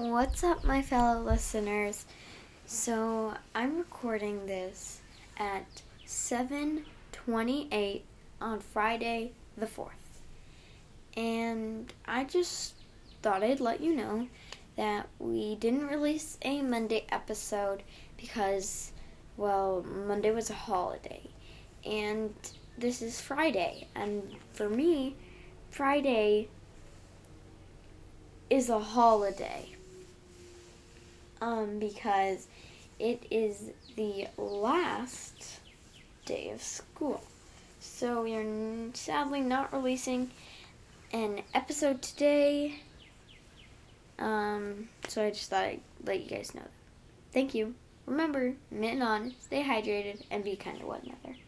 What's up, my fellow listeners? So, I'm recording this at 7:28 on Friday the 4th. And I just thought I'd let you know that we didn't release a Monday episode because well, Monday was a holiday. And this is Friday, and for me, Friday is a holiday um, because it is the last day of school. So we are sadly not releasing an episode today. Um, so I just thought I'd let you guys know. Thank you. Remember, mitten on, stay hydrated, and be kind to one another.